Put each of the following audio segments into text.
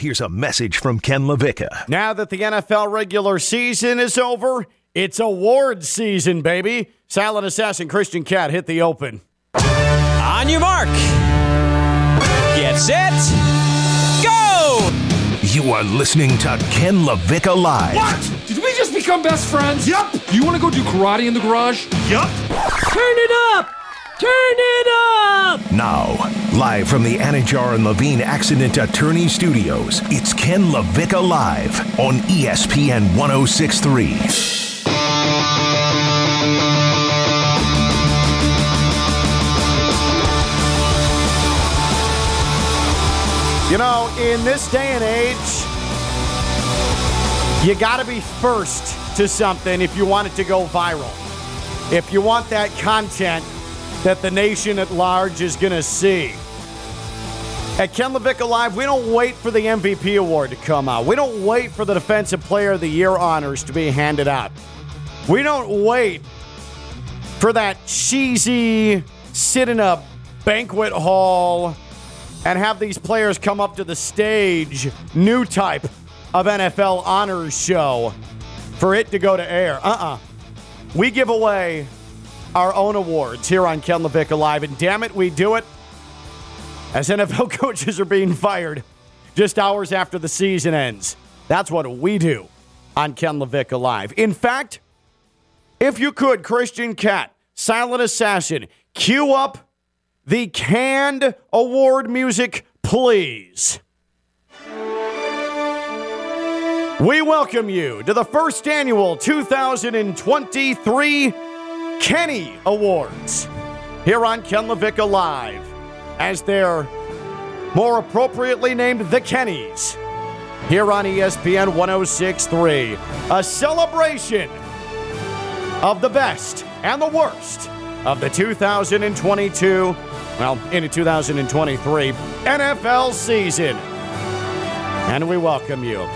Here's a message from Ken LaVicka. Now that the NFL regular season is over, it's award season, baby. Silent Assassin Christian Cat hit the open. On your mark. Get set. Go! You are listening to Ken LaVicka Live. What? Did we just become best friends? Yup. Do you want to go do karate in the garage? Yup. Turn it up! Turn it up! Now, live from the Anidjar and Levine Accident Attorney Studios, it's Ken LaVicka Live on ESPN 1063. You know, in this day and age, you got to be first to something if you want it to go viral. If you want that content that the nation at large is going to see. At Ken LaVicka Live, we don't wait for the MVP award to come out. We don't wait for the Defensive Player of the Year honors to be handed out. We don't wait for that cheesy sit in a banquet hall and have these players come up to the stage, new type of NFL honors show, for it to go to air. Uh uh We give away our own awards here on Ken LaVicka Live, and damn it, we do it as NFL coaches are being fired just hours after the season ends. That's what we do on Ken LaVicka Live. In fact, if you could, Christian Cat, Silent Assassin, cue up the canned award music, please. We welcome you to the first annual 2023 Kenny Awards here on Ken LaVicka Live, as they're more appropriately named the Kennys here on ESPN 1063. A celebration of the best and the worst of the 2022, well, into 2023 NFL season. And we welcome you.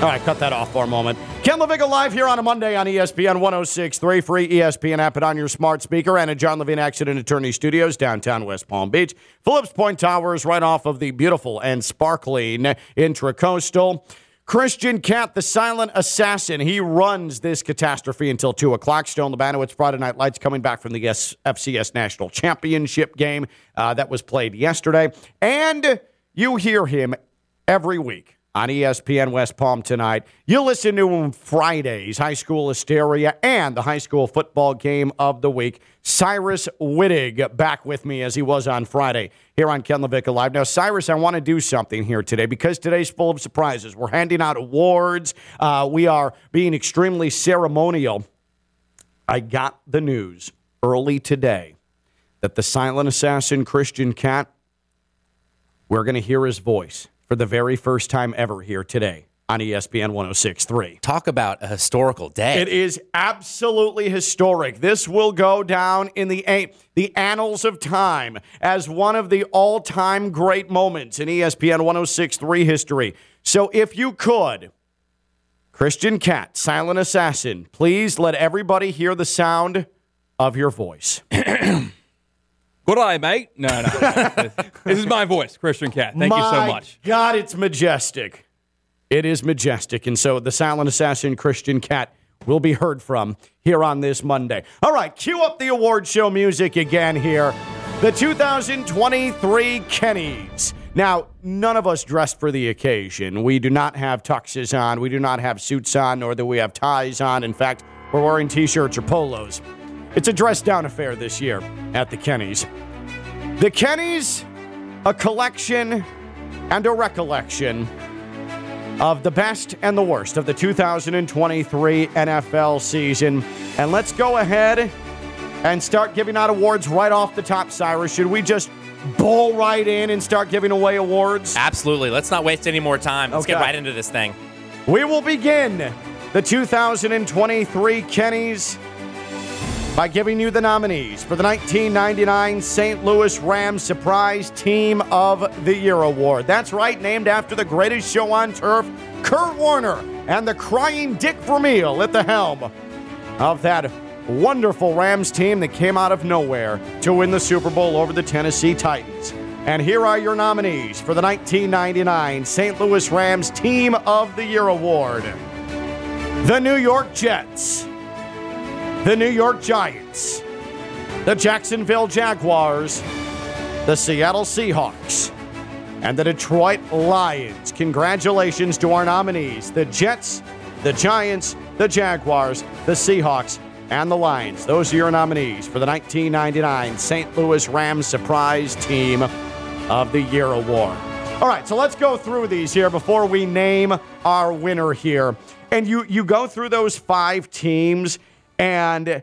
All right, cut that off for a moment. Ken LaVicka live here on a Monday on ESPN 1063, free ESPN app and on your smart speaker, and at John Levine Accident Attorney Studios, downtown West Palm Beach. Phillips Point Towers, right off of the beautiful and sparkling Intracoastal. Christian Cat, the silent assassin, he runs this catastrophe until 2 o'clock. Stone Labanowitz, Friday Night Lights, coming back from the FCS National Championship game uh, that was played yesterday. And you hear him every week on ESPN West Palm tonight. You'll listen to him Fridays, High School Hysteria, and the high school football game of the week. Cyrus Wittig back with me as he was on Friday here on Ken LaVicka Live. Now, Cyrus, I want to do something here today because today's full of surprises. We're handing out awards. Uh, we are being extremely ceremonial. I got the news early today that the silent assassin Christian Cat, we're going to hear his voice for the very first time ever here today on ESPN 1063. Talk about a historical day. It is absolutely historic. This will go down in the the annals of time as one of the all-time great moments in ESPN 1063 history. So if you could, Christian Cat, Silent Assassin, please let everybody hear the sound of your voice. Good eye, mate. No, no. no. this is my voice, Christian Cat. Thank you so much. God, it's majestic. It is majestic. And so the silent assassin Christian Cat will be heard from here on this Monday. All right, cue up the award show music again here. The 2023 Kennys. Now, none of us dressed for the occasion. We do not have tuxes on. We do not have suits on, nor do we have ties on. In fact, we're wearing t shirts or polos. It's a dress down affair this year at the Kennys. The Kennys, a collection and a recollection of the best and the worst of the 2023 NFL season. And let's go ahead and start giving out awards right off the top, Cyrus. Should we just bowl right in and start giving away awards? Absolutely. Let's not waste any more time. Let's get right into this thing. We will begin the 2023 Kennys by giving you the nominees for the 1999 St. Louis Rams Surprise Team of the Year Award. That's right, named after the greatest show on turf, Kurt Warner, and the crying Dick Vermeil at the helm of that wonderful Rams team that came out of nowhere to win the Super Bowl over the Tennessee Titans. And here are your nominees for the 1999 St. Louis Rams Team of the Year Award the New York Jets, the New York Giants, the Jacksonville Jaguars, the Seattle Seahawks, and the Detroit Lions. Congratulations to our nominees the Jets, the Giants, the Jaguars, the Seahawks, and the Lions. Those are your nominees for the 1999 St. Louis Rams Surprise Team of the Year Award. All right, so let's go through these here before we name our winner here. And you you go through those five teams and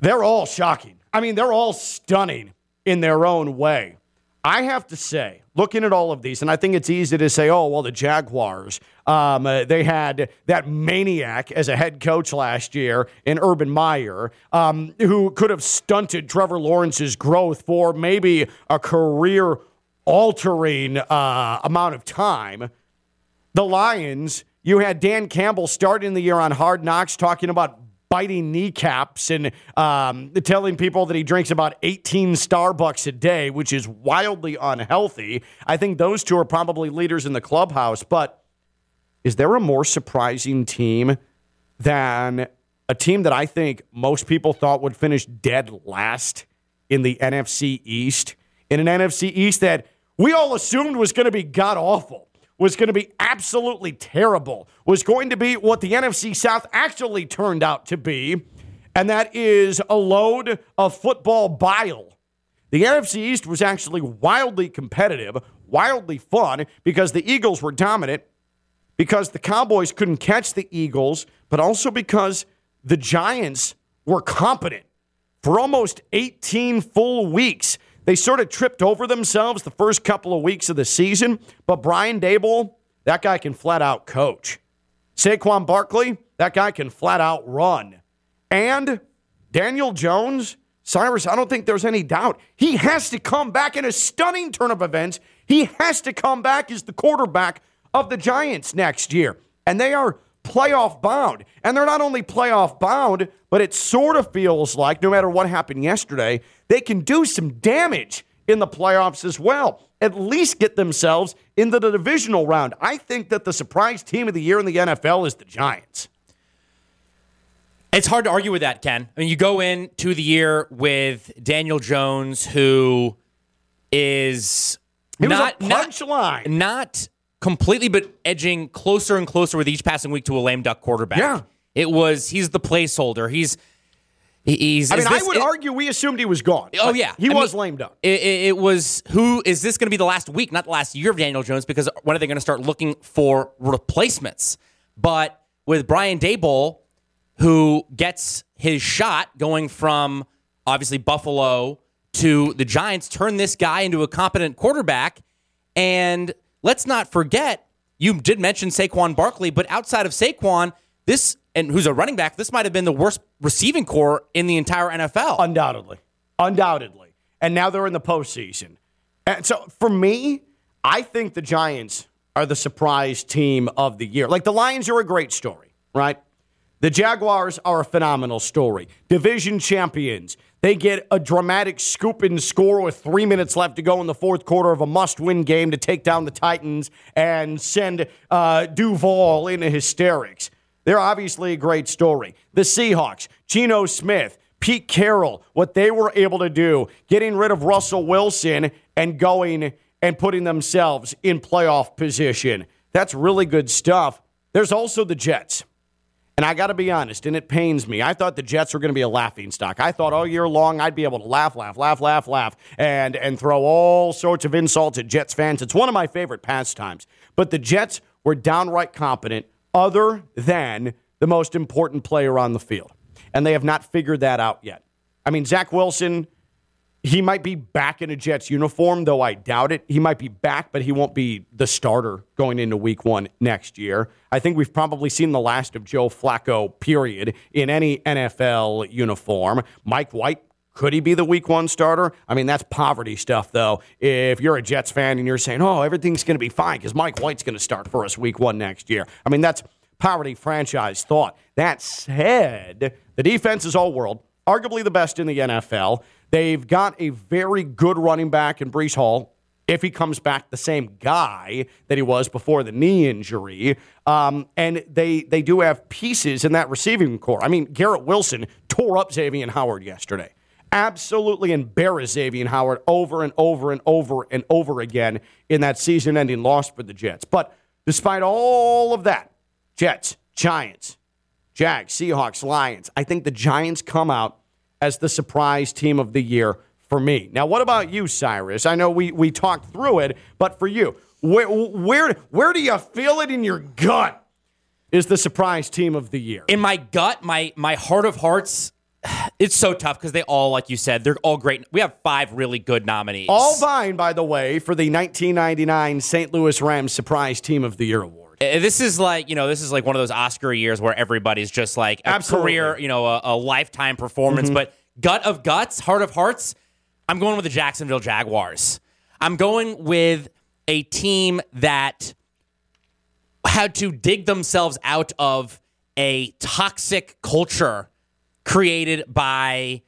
they're all shocking. I mean, they're all stunning in their own way. I have to say, looking at all of these, and I think it's easy to say, oh, well, the Jaguars, um, uh, they had that maniac as a head coach last year in Urban Meyer, um, who could have stunted Trevor Lawrence's growth for maybe a career altering uh, amount of time. The Lions, you had Dan Campbell starting the year on Hard Knocks talking about biting kneecaps and um, telling people that he drinks about 18 Starbucks a day, which is wildly unhealthy. I think those two are probably leaders in the clubhouse. But is there a more surprising team than a team that I think most people thought would finish dead last in the NFC East? In an NFC East that we all assumed was going to be god awful was going to be absolutely terrible, was going to be what the NFC South actually turned out to be, and that is a load of football bile. The NFC East was actually wildly competitive, wildly fun because the Eagles were dominant, because the Cowboys couldn't catch the Eagles, but also because the Giants were competent for almost 18 full weeks. They sort of tripped over themselves the first couple of weeks of the season, but Brian Daboll, that guy can flat out coach. Saquon Barkley, that guy can flat out run. And Daniel Jones, Cyrus, I don't think there's any doubt. He has to come back in a stunning turn of events. He has to come back as the quarterback of the Giants next year. And they are playoff bound. And they're not only playoff bound, but it sort of feels like no matter what happened yesterday, they can do some damage in the playoffs as well. At least get themselves into the divisional round. I think that the surprise team of the year in the NFL is the Giants. It's hard to argue with that, Ken. I mean, you go into the year with Daniel Jones, who is was not a not, punchline. not completely, but edging closer and closer with each passing week to a lame duck quarterback. Yeah. it was. He's the placeholder. He's he's. I mean, I would it- argue we assumed he was gone. Oh yeah, he I was mean, lamed up. It, it, was who is this going to be the last week, not the last year of Daniel Jones? Because when are they going to start looking for replacements? But with Brian Daboll, who gets his shot going from obviously Buffalo to the Giants, turn this guy into a competent quarterback. And let's not forget, you did mention Saquon Barkley, but outside of Saquon, this and who's a running back, this might have been the worst receiving corps in the entire NFL. Undoubtedly. Undoubtedly. And now they're in the postseason. And so for me, I think the Giants are the surprise team of the year. Like the Lions are a great story, right? The Jaguars are a phenomenal story. Division champions. They get a dramatic scoop and score with three minutes left to go in the fourth quarter of a must win game to take down the Titans and send uh, Duval into hysterics. They're obviously a great story. The Seahawks, Geno Smith, Pete Carroll, what they were able to do, getting rid of Russell Wilson and going and putting themselves in playoff position. That's really good stuff. There's also the Jets. And I got to be honest, and it pains me. I thought the Jets were going to be a laughing stock. I thought all year long I'd be able to laugh, laugh, laugh, laugh, laugh, and and throw all sorts of insults at Jets fans. It's one of my favorite pastimes. But the Jets were downright competent, other than the most important player on the field, and they have not figured that out yet. I mean, Zach Wilson. He might be back in a Jets uniform, though I doubt it. He might be back, but he won't be the starter going into week one next year. I think we've probably seen the last of Joe Flacco, period, in any NFL uniform. Mike White, could he be the week one starter? I mean, that's poverty stuff, though. If you're a Jets fan and you're saying, oh, everything's going to be fine because Mike White's going to start for us week one next year. I mean, that's poverty franchise thought. That said, the defense is all world, arguably the best in the NFL. They've got a very good running back in Breece Hall. If he comes back, the same guy that he was before the knee injury, um, and they they do have pieces in that receiving corps. I mean, Garrett Wilson tore up Xavier Howard yesterday absolutely embarrassed Xavier Howard over and over and over and over again in that season ending loss for the Jets. But despite all of that, Jets, Giants, Jags, Seahawks, Lions, I think the Giants come out as the surprise team of the year for me. Now, what about you, Cyrus? I know we, we talked through it, but for you, where, where, where do you feel it in your gut is the surprise team of the year? In my gut, my my heart of hearts, it's so tough because they all, like you said, they're all great. We have five really good nominees. All vying, by the way, for the 1999 St. Louis Rams Surprise Team of the Year award. Uh, This is like you know, this is like one of those Oscar years where everybody's just like a Absolutely. career, you know, a, a lifetime performance. But gut of guts, heart of hearts, I'm going with the Jacksonville Jaguars. I'm going with a team that had to dig themselves out of a toxic culture created by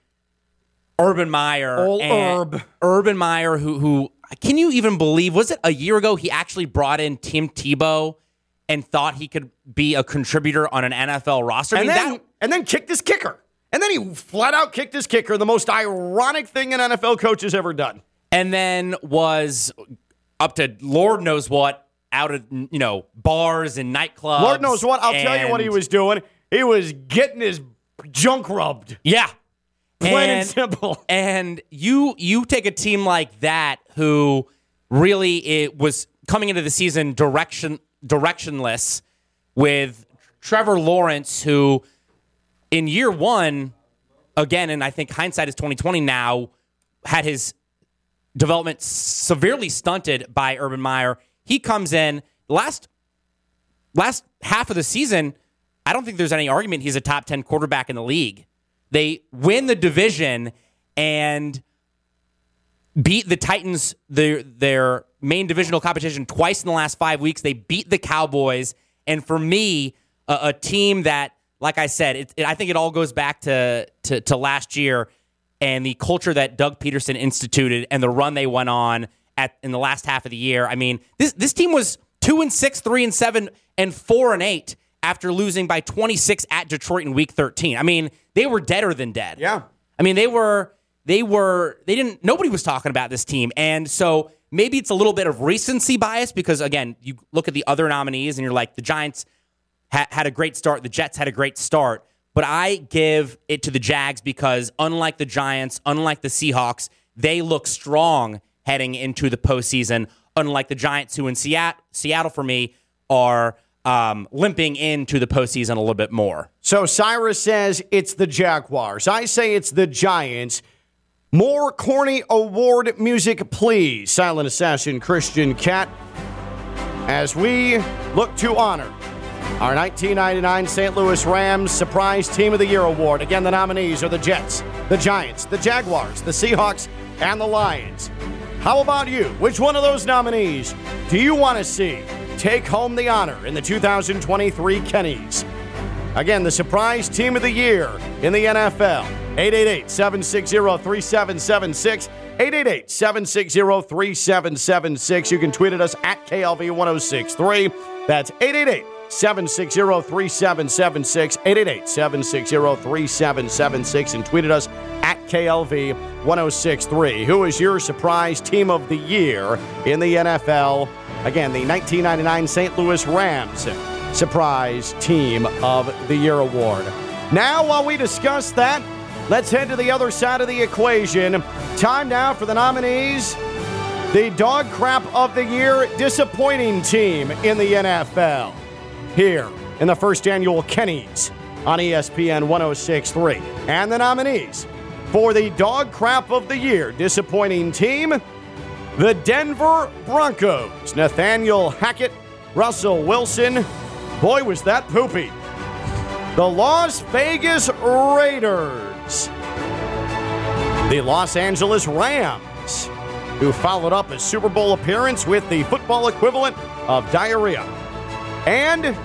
Urban Meyer. And Herb. Urban Meyer, who who can you even believe? Was it a year ago he actually brought in Tim Tebow and thought he could be a contributor on an NFL roster? I And mean, then, that, and then kicked his kicker. And then he flat out kicked his kicker, the most ironic thing an NFL coach has ever done. and then was up to Lord knows what out of you know bars and nightclubs. Lord knows what. I'll tell you what he was doing. He was getting his junk rubbed. Yeah, Plain and simple. And you you take a team like that who really it was coming into the season direction directionless with Trevor Lawrence who in year 1 again and I think hindsight is 2020 now had his development severely stunted by Urban Meyer. He comes in last last half of the season, I don't think there's any argument he's a top 10 quarterback in the league. They win the division and beat the Titans, their their main divisional competition, twice in the last five weeks. They beat the Cowboys, and for me, a, a team that, like I said, it, it- I think it all goes back to, to to last year and the culture that Doug Pederson instituted and the run they went on at in the last half of the year. I mean, this this team was two and six, three and seven, and four and eight after losing by 26 at Detroit in Week 13. I mean, they were deader than dead. Yeah. I mean, they were they were they didn't nobody was talking about this team. And so maybe it's a little bit of recency bias because again, you look at the other nominees and you're like the Giants ha- had a great start, the Jets had a great start, but I give it to the Jags because unlike the Giants, unlike the Seahawks, they look strong heading into the postseason. Unlike the Giants, who in Seattle, Seattle for me are um, limping into the postseason a little bit more. So Cyrus says it's the Jaguars. I say it's the Giants. More corny award music, please. Silent Assassin Christian Cat. As we look to honor our 1999 St. Louis Rams Surprise Team of the Year award. Again, the nominees are the Jets, the Giants, the Jaguars, the Seahawks, and the Lions. How about you? Which one of those nominees do you want to see take home the honor in the 2023 Kennys? Again, the surprise team of the year in the NFL. 888 760 3776. 888 760 3776. You can tweet at us at KLV 1063. That's 888 760 3776. 888 760 3776. And tweet at us at KLV 1063. Who is your surprise team of the year in the NFL? Again, the 1999 St. Louis Rams Surprise Team of the Year award. Now, while we discuss that, let's head to the other side of the equation. Time now for the nominees. The dog crap of the year disappointing team in the NFL. Here in the first annual Kenny's on ESPN 1063. And the nominees for the dog crap of the year disappointing team the Denver Broncos. Nathaniel Hackett, Russell Wilson. Boy, was that poopy. The Las Vegas Raiders. The Los Angeles Rams, who followed up a Super Bowl appearance with the football equivalent of diarrhea. And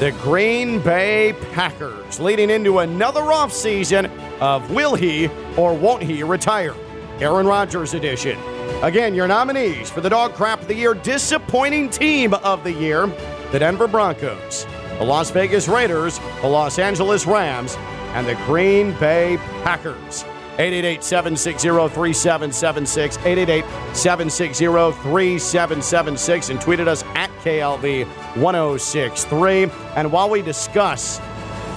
the Green Bay Packers, leading into another offseason of Will He or Won't He Retire? Aaron Rodgers edition. Again, your nominees for the Dog Crap of the Year Disappointing Team of the Year the Denver Broncos, the Las Vegas Raiders, the Los Angeles Rams, and the Green Bay Packers. 888 760 3776. 888 760 3776. And tweeted us at KLV 1063. And while we discuss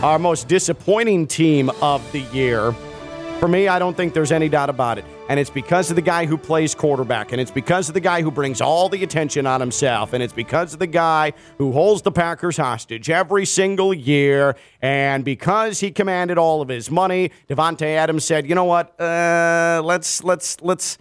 our most disappointing team of the year, for me, I don't think there's any doubt about it. And it's because of the guy who plays quarterback. And it's because of the guy who brings all the attention on himself. And it's because of the guy who holds the Packers hostage every single year. And because he commanded all of his money, Davante Adams said, you know what? Uh, let's, let's, let's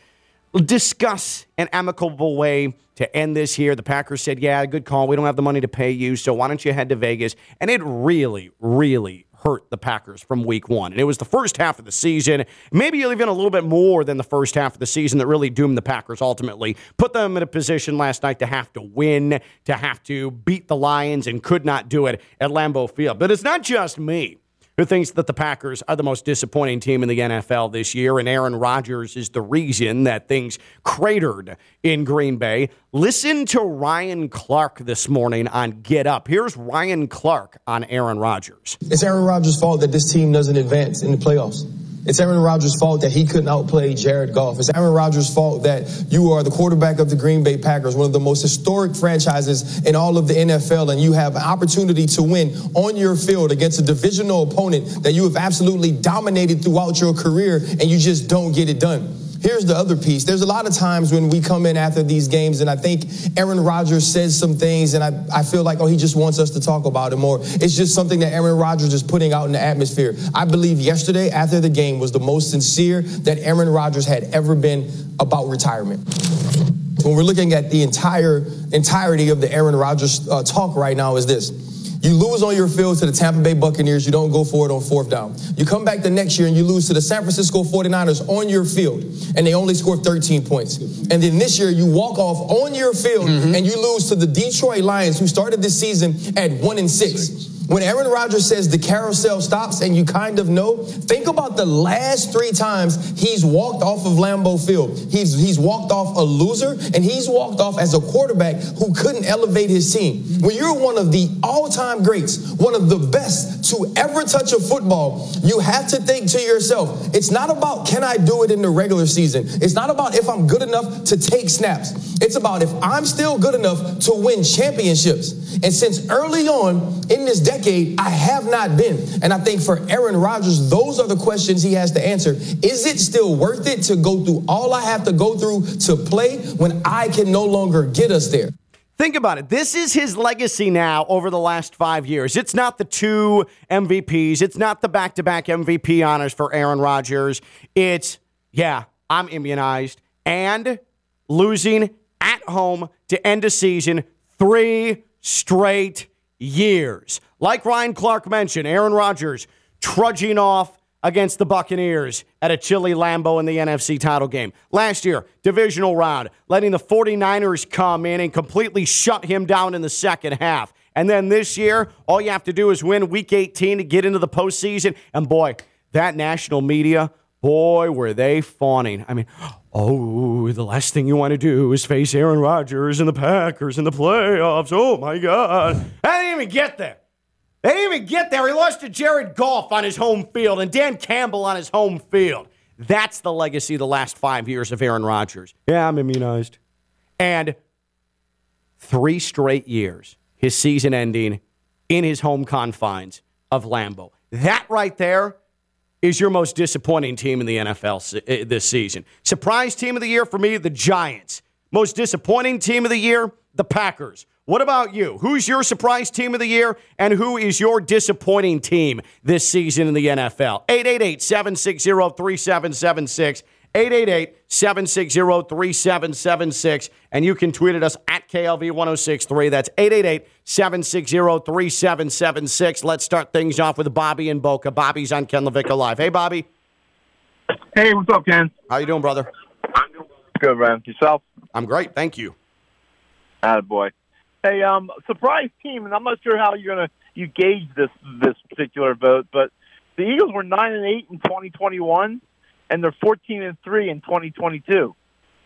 discuss an amicable way to end this here. The Packers said, yeah, good call. We don't have the money to pay you. So why don't you head to Vegas? And it really, really hurt the Packers from week one. And it was the first half of the season, maybe even a little bit more than the first half of the season that really doomed the Packers ultimately. Put them in a position last night to have to win, to have to beat the Lions, and could not do it at Lambeau Field. But it's not just me who thinks that the Packers are the most disappointing team in the NFL this year, and Aaron Rodgers is the reason that things cratered in Green Bay. Listen to Ryan Clark this morning on Get Up. Here's Ryan Clark on Aaron Rodgers. It's Aaron Rodgers' fault that this team doesn't advance in the playoffs. It's Aaron Rodgers' fault that he couldn't outplay Jared Goff. It's Aaron Rodgers' fault that you are the quarterback of the Green Bay Packers, one of the most historic franchises in all of the NFL, and you have an opportunity to win on your field against a divisional opponent that you have absolutely dominated throughout your career, and you just don't get it done. Here's the other piece. There's a lot of times when we come in after these games, and I think Aaron Rodgers says some things, and I, I feel like, oh, he just wants us to talk about it more. It's just something that Aaron Rodgers is putting out in the atmosphere. I believe yesterday, after the game, was the most sincere that Aaron Rodgers had ever been about retirement. When we're looking at the entire entirety of the Aaron Rodgers uh, talk right now, is this. You lose on your field to the Tampa Bay Buccaneers. You don't go for it on fourth down. You come back the next year and you lose to the San Francisco 49ers on your field, and they only score 13 points. And then this year you walk off on your field mm-hmm. and you lose to the Detroit Lions, who started this season at one and six. When Aaron Rodgers says the carousel stops and you kind of know, think about the last three times he's walked off of Lambeau Field. He's, he's walked off a loser and he's walked off as a quarterback who couldn't elevate his team. When you're one of the all time greats, one of the best to ever touch a football, you have to think to yourself, it's not about can I do it in the regular season? It's not about if I'm good enough to take snaps. It's about if I'm still good enough to win championships. And since early on in this decade, decade, I have not been. And I think for Aaron Rodgers, those are the questions he has to answer. Is it still worth it to go through all I have to go through to play when I can no longer get us there? Think about it. This is his legacy now over the last five years. It's not the two MVPs, it's not the back to back MVP honors for Aaron Rodgers. It's, yeah, I'm immunized and losing at home to end a season three straight years. Like Ryan Clark mentioned, Aaron Rodgers trudging off against the Buccaneers at a chilly Lambeau in the NFC title game. Last year, divisional round, letting the 49ers come in and completely shut him down in the second half. And then this year, all you have to do is win week 18 to get into the postseason. And boy, that national media, boy, were they fawning. I mean, oh, the last thing you want to do is face Aaron Rodgers and the Packers in the playoffs. Oh my God. I didn't even get there. They didn't even get there. He lost to Jared Goff on his home field and Dan Campbell on his home field. That's the legacy of the last five years of Aaron Rodgers. Yeah, I'm immunized. And three straight years, his season ending in his home confines of Lambeau. That right there is your most disappointing team in the NFL eh, this season. Surprise team of the year for me, the Giants. Most disappointing team of the year, the Packers. What about you? Who's your surprise team of the year, and who is your disappointing team this season in the NFL? 888 760 3776. 888 760 3776. And you can tweet at us at KLV 1063. That's 888 760 3776. Let's start things off with Bobby and Boca. Bobby's on Ken LaVicka Live. Hey, Bobby. Hey, what's up, Ken? How you doing, brother? I'm doing good, man. Yourself? I'm great. Thank you. Attaboy. Hey, um, surprise team, and I'm not sure how you're gonna you gauge this this particular vote, but The Eagles were nine and eight in 2021, and they're 14 and three in 2022.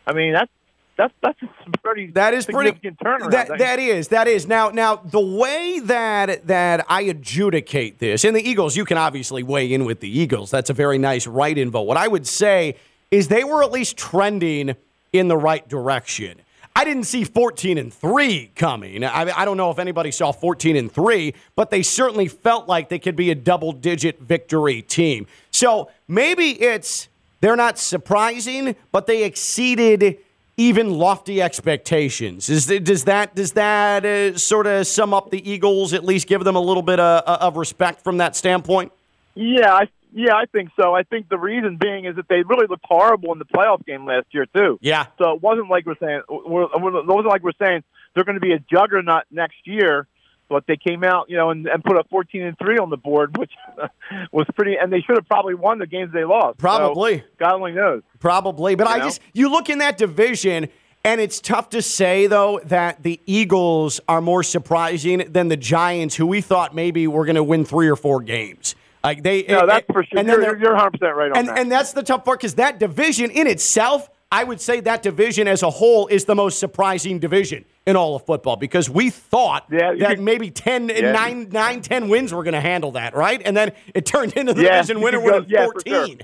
I mean, that's that's that's a pretty That is pretty significant turnaround. That, that is that is now now the way that that I adjudicate this, in the Eagles, you can obviously weigh in with the Eagles. That's a very nice write-in vote. What I would say is they were at least trending in the right direction. I didn't see 14 and 3 coming. I, I don't know if anybody saw 14 and 3, but they certainly felt like they could be a double digit victory team. So maybe it's they're not surprising, but they exceeded even lofty expectations. Is, does that does that uh, sort of sum up the Eagles? At least give them a little bit of, of respect from that standpoint. Yeah, I, yeah, I think so. I think the reason being is that they really looked horrible in the playoff game last year too. Yeah. So it wasn't like we're saying we're, it wasn't like we're saying they're going to be a juggernaut next year. But they came out, you know, and, and put a 14 and three on the board, which was pretty. And they should have probably won the games they lost. Probably. So God only knows. Probably. But You I know? just you look in that division. And it's tough to say, though, that the Eagles are more surprising than the Giants, who we thought maybe were going to win three or four games. Like they, No, that's and- for sure. and then You're, they're- you're 100 percent right on and, that. and that's the tough part because that division in itself, I would say that division as a whole is the most surprising division in all of football because we thought Yeah, that could- maybe 10, Yeah. nine, nine, 10 wins were going to handle that, right? And then it turned into the Yeah, division winner go- winning yeah, 14. sure.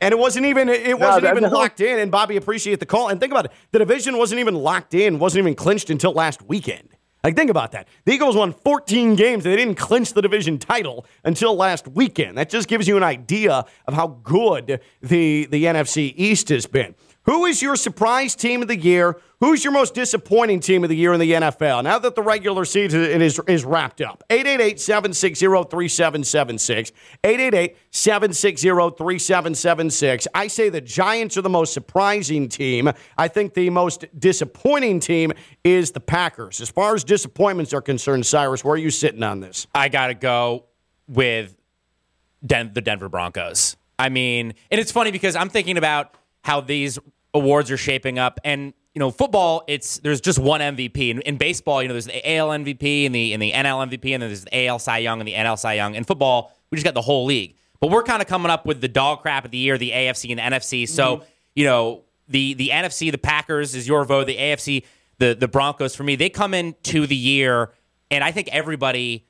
And it wasn't even it wasn't that- even that- locked in. And Bobby, appreciate the call. And think about it, the division wasn't even locked in, wasn't even clinched until last weekend. Like think about that. The Eagles won 14 games. They didn't clinch the division title until last weekend. That just gives you an idea of how good the the NFC East has been. Who is your surprise team of the year? Who's your most disappointing team of the year in the NFL? Now that the regular season is, is wrapped up. 888-760-3776. 888-760-3776. I say the Giants are the most surprising team. I think the most disappointing team is the Packers. As far as disappointments are concerned, Cyrus, where are you sitting on this? I got to go with Den- the Denver Broncos. I mean, and it's funny because I'm thinking about how these awards are shaping up, and you know, football, it's there's just one MVP. In, in baseball, you know, there's the AL MVP and the in the NL MVP, and then there's the AL Cy Young and the NL Cy Young. In football, we just got the whole league. But we're kind of coming up with the dog crap of the year, the AFC and the NFC. So mm-hmm. you know, the the NFC, the Packers is your vote. The AFC, the the Broncos for me, they come into the year, and I think everybody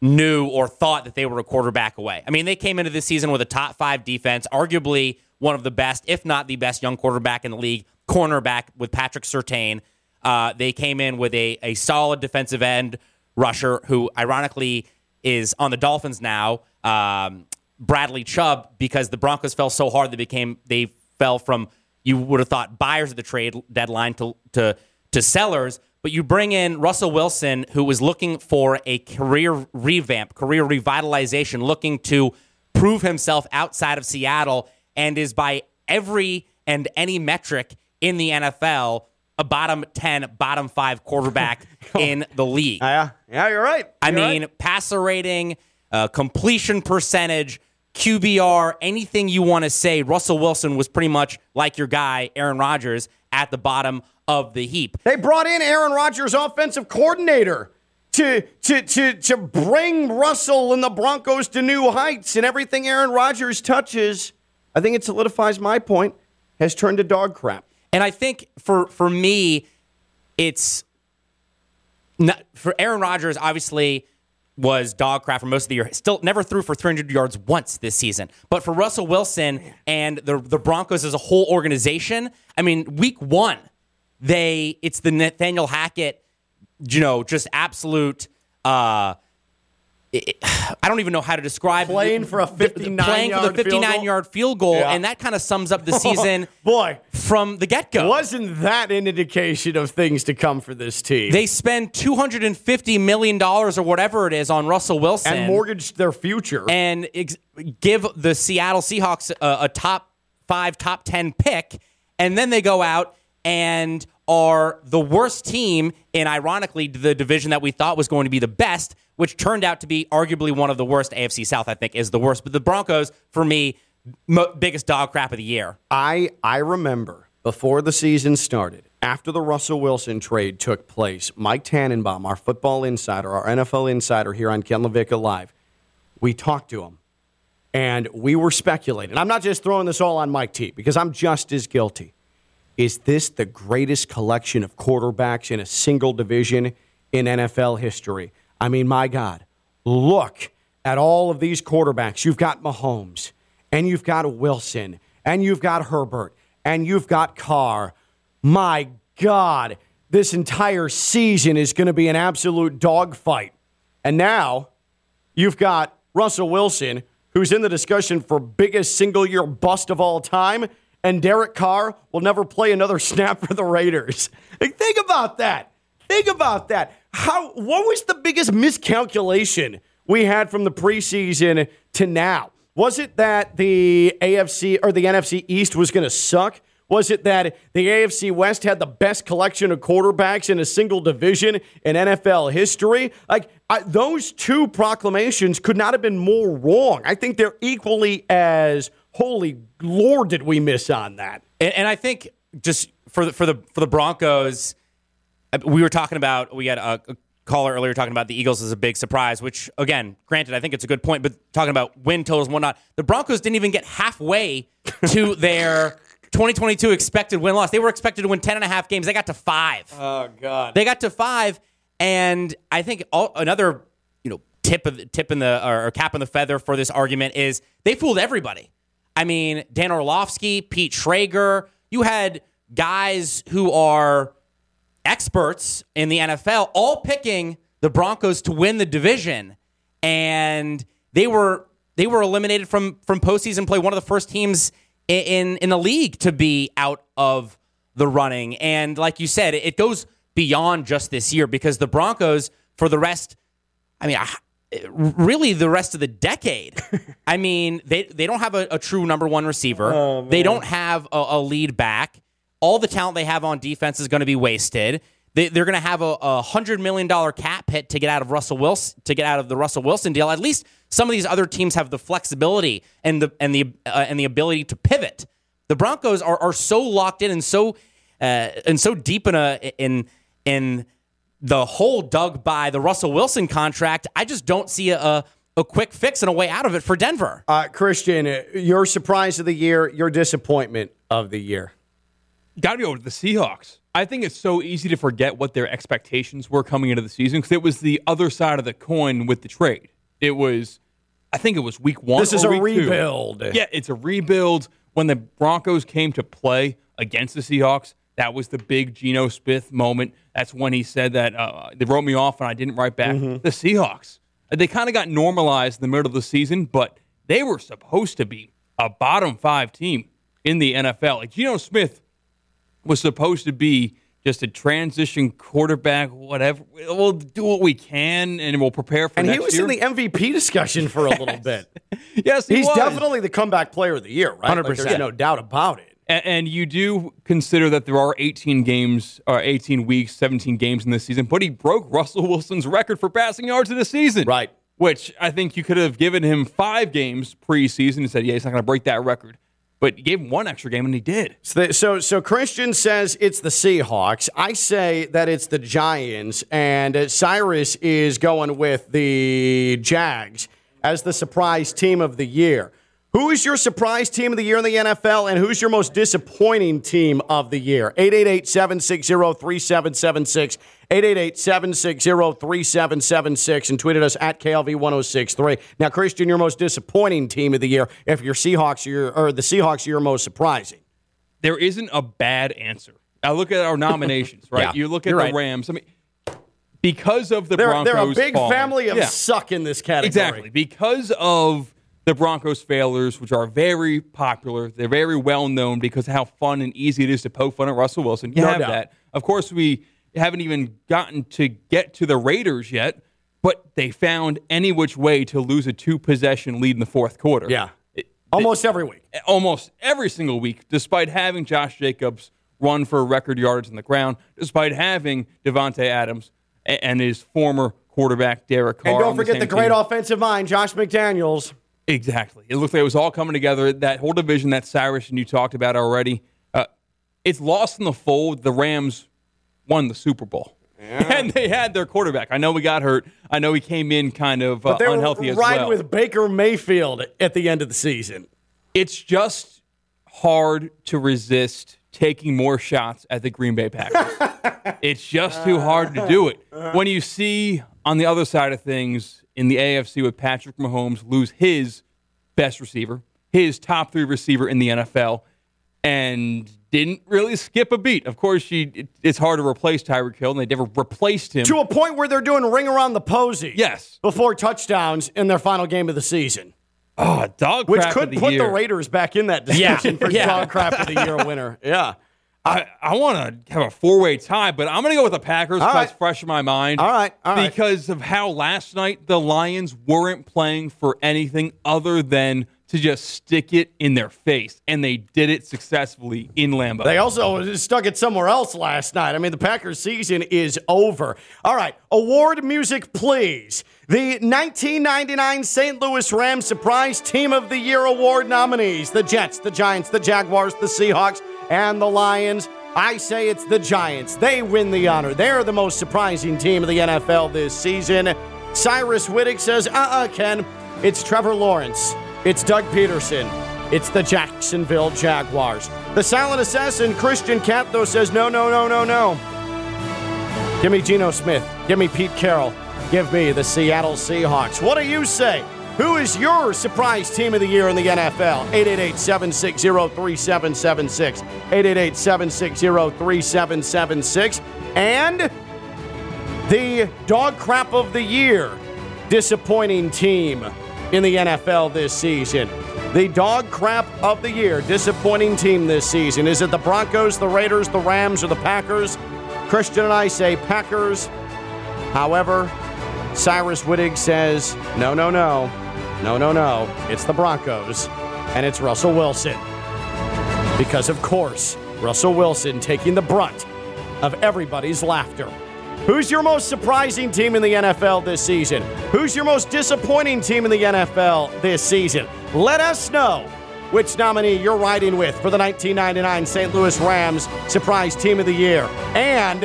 knew or thought that they were a quarterback away. I mean, they came into this season with a top five defense, arguably one of the best, if not the best, young quarterback in the league, cornerback with Patrick Surtain. Uh, they came in with a, a solid defensive end rusher who, ironically, is on the Dolphins now. Um, Bradley Chubb, because the Broncos fell so hard, they became they fell from you would have thought buyers of the trade deadline to to to sellers. But you bring in Russell Wilson, who was looking for a career revamp, career revitalization, looking to prove himself outside of Seattle, and is by every and any metric in the NFL a bottom 10, bottom five quarterback in the league. Yeah, yeah, you're right. I You're mean, right. passer rating, uh, completion percentage, QBR, anything you want to say. Russell Wilson was pretty much like your guy, Aaron Rodgers, at the bottom of the heap. They brought in Aaron Rodgers, offensive coordinator, to to to to bring Russell and the Broncos to new heights, and everything Aaron Rodgers touches, I think it solidifies my point, has turned to dog crap. And I think for for me, it's not, for Aaron Rodgers. Obviously, was dog crap for most of the year. Still never threw for 300 yards once this season. But for Russell Wilson and the the Broncos as a whole organization, I mean, week one, they it's the Nathaniel Hackett, you know, just absolute. Uh, it- I don't even know how to describe Playing for a the- the- 59 playing for the yard field goal? yard field goal, Yeah. and that kind of sums up the season Boy, from the get go. wasn't that an indication of things to come for this team? They spend two hundred and fifty million dollars or whatever it is on Russell Wilson and mortgaged their future. and ex- give the Seattle Seahawks a, a top five, top ten pick, and then they go out and are the worst team in, ironically, the division that we thought was going to be the best, which turned out to be arguably one of the worst. AFC South, I think, is the worst. But the Broncos, for me, mo- biggest dog crap of the year. I I remember before the season started, after the Russell Wilson trade took place, Mike Tannenbaum, our football insider, our NFL insider here on Ken LaVicka Live, we talked to him And we were speculating. I'm not just throwing this all on Mike T because I'm just as guilty. Is this the greatest collection of quarterbacks in a single division in NFL history? I mean, my God, look at all of these quarterbacks. You've got Mahomes, and you've got Wilson, and you've got Herbert, and you've got Carr. My God, this entire season is going to be an absolute dogfight. And now you've got Russell Wilson, who's in the discussion for biggest single year bust of all time, and Derek Carr will never play another snap for the Raiders. Like, think about that. Think about that. How what was the biggest miscalculation we had from the preseason to now? Was it that the AFC or the NFC East was going to suck? Was it that the AFC West had the best collection of quarterbacks in a single division in NFL history? Like I, those two proclamations could not have been more wrong. I think they're equally as holy lord did we miss on that. And, and I think just for the for the for the Broncos, uh, we were talking about we had a, a caller earlier talking about the Eagles as a big surprise. Which again, granted, I think it's a good point. But talking about win totals and whatnot, the Broncos didn't even get halfway to their 2022 expected win loss. They were expected to win 10 and a half games. They got to five. Oh God. They got to five, and I think all, another you know tip of the, tip in the or, or cap in the feather for this argument is they fooled everybody. I mean, Dan Orlovsky, Pete Schrager. You had guys who are experts in the NFL all picking the Broncos to win the division, and they were they were eliminated from from postseason play. One of the first teams in in, the league to be out of the running, and like you said, it goes beyond just this year because the Broncos for the rest. I mean, really the rest of the decade. I mean, they they don't have a, a true number one receiver. they don't have a, a lead back. All the talent they have on defense is going to be wasted. They, they're going to have a, a hundred million dollar cap hit to get out of Russell Wilson to get out of the Russell Wilson deal. At least some of these other teams have the flexibility and the and the uh, and the ability to pivot. The Broncos are, are so locked in and so uh, and so deep in a in in the hole dug by the Russell Wilson contract. I just don't see a a quick fix and a way out of it for Denver. Uh, Christian, uh, your surprise of the year, your disappointment of the year. Got to go to the Seahawks. I think it's so easy to forget what their expectations were coming into the season because it was the other side of the coin with the trade. It was, I think it was week one. This is or a week two. rebuild. Yeah, it's a rebuild. When the Broncos came to play against the Seahawks, that was the big Geno Smith moment. That's when he said that uh, they wrote me off and I didn't write back. Mm-hmm. The Seahawks, they kind of got normalized in the middle of the season, but they were supposed to be a bottom five team in the NFL. Like Geno Smith was supposed to be just a transition quarterback, whatever. We'll do what we can and we'll prepare for And he was year. in the MVP discussion for a little bit. yes, he He's was. definitely the comeback player of the year, right? Like, 100%. there's no doubt about it. A- And you do consider that there are 18 games, or 18 weeks, 17 games in this season, but he broke Russell Wilson's record for passing yards in the season. Right. Which I think you could have given him five games preseason and said, yeah, he's not going to break that record. But you gave him one extra game, and he did. So, so, so Christian says it's the Seahawks. I say that it's the Giants, and uh, Cyrus is going with the Jags as the surprise team of the year. Who is your surprise team of the year in the NFL, and who's your most disappointing team of the year? 888 760 3776. 888 760 3776. And tweeted us at KLV1063. Now, Christian, your most disappointing team of the year. If your Seahawks, you're, or the Seahawks, are your most surprising. There isn't a bad answer. I look at our nominations, right? Yeah, you look at the right. Rams. I mean, because of the They're, Broncos, they're a big falling- family of Yeah. suck in this category. Exactly. Because of the Broncos failures, which are very popular, they're very well known because of how fun and easy it is to poke fun at Russell Wilson. You No have doubt. that. Of course, we haven't even gotten to get to the Raiders yet, but they found any which way to lose a two possession lead in the fourth quarter. Yeah. It- Almost every week. almost every single week, despite having Josh Jacobs run for record yards on the ground, despite having Davante Adams and his former quarterback Derek Carr. And don't on forget same the, great team. offensive mind, Josh McDaniels. Exactly. It looks like it was all coming together. That whole division that Cyrus and you talked about already, uh, it's lost in the fold. The Rams won the Super Bowl. And they had their quarterback. I know we got hurt. I know he came in kind of uh, But they were unhealthy as riding well. with Baker Mayfield at the end of the season. it's just hard to resist taking more shots at the Green Bay Packers. it's just too hard to do it. When you see on the other side of things in the AFC with Patrick Mahomes lose his best receiver, his top three receiver in the NFL, and didn't really skip a beat. Of course, she, it- it's hard to replace Tyreek Hill, and they never replaced him. To a point where they're doing ring around the posy. Yes. Before touchdowns in their final game of the season. Oh, dog Which crap could of the put year. the Raiders back in that Yeah. discussion for Yeah. dog crap of the year winner. Yeah. I, I want to have a four way tie, but I'm going to go with the Packers because right. it's fresh in my mind. All right, all right. Because of how last night the Lions weren't playing for anything other than to just stick it in their face, and they did it successfully in Lambeau. They also stuck it somewhere else last night. I mean, the Packers season is over. All right, award music, please. The 1999 St. Louis Rams Surprise Team of the Year award nominees the Jets, the Giants, the Jaguars, the Seahawks, and the Lions. I say it's the Giants. They win the honor. They're the most surprising team of the NFL this season. Cyrus Wittig says, uh uh Ken. It's Trevor Lawrence. It's Doug Pederson. It's the Jacksonville Jaguars. The silent assassin, Christian Catho, says, no, no, no, no, no. Give me Geno Smith. Give me Pete Carroll. Give me the Seattle Seahawks. What do you say? Who is your surprise team of the year in the NFL? 888 760 3776. 888 760 3776. And the dog crap of the year disappointing team in the NFL this season. The dog crap of the year disappointing team this season. Is it the Broncos, the Raiders, the Rams, or the Packers? Christian and I say Packers. However, Cyrus Wittig says no, no, no, no, no, no. It's the Broncos, and it's Russell Wilson. Because, of course, Russell Wilson taking the brunt of everybody's laughter. Who's your most surprising team in the NFL this season? Who's your most disappointing team in the NFL this season? Let us know which nominee you're riding with for the 1999 St. Louis Rams Surprise Team of the Year and